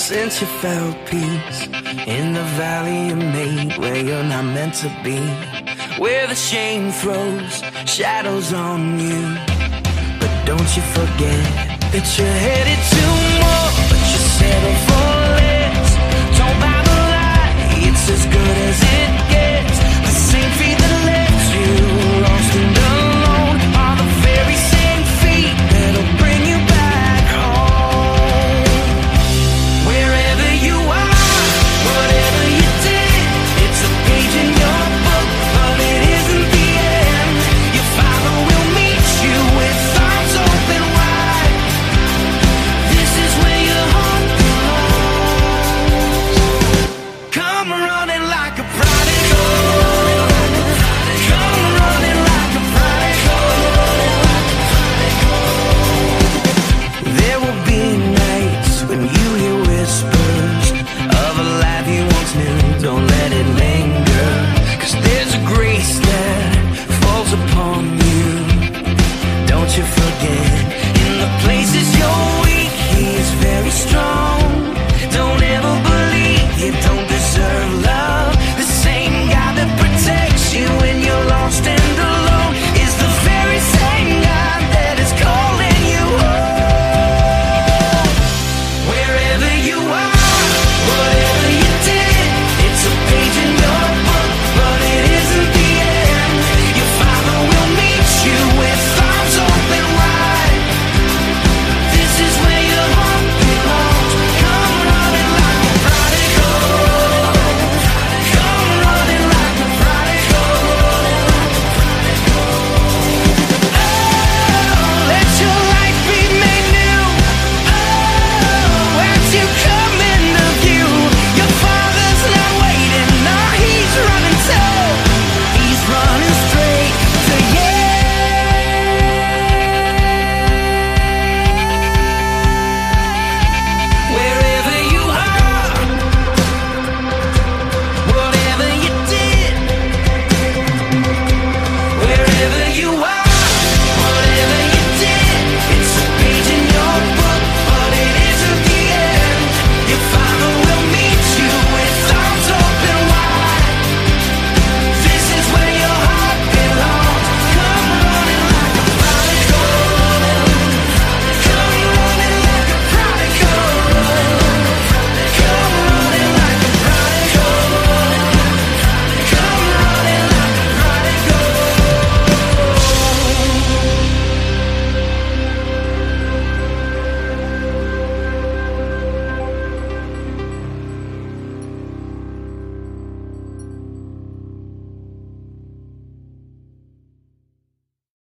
Since you found peace in the valley you made where you're not meant to be, where the shame throws shadows on you. But don't you forget that you're headed to more, but you settle for less. Don't buy the lie, it's as good as it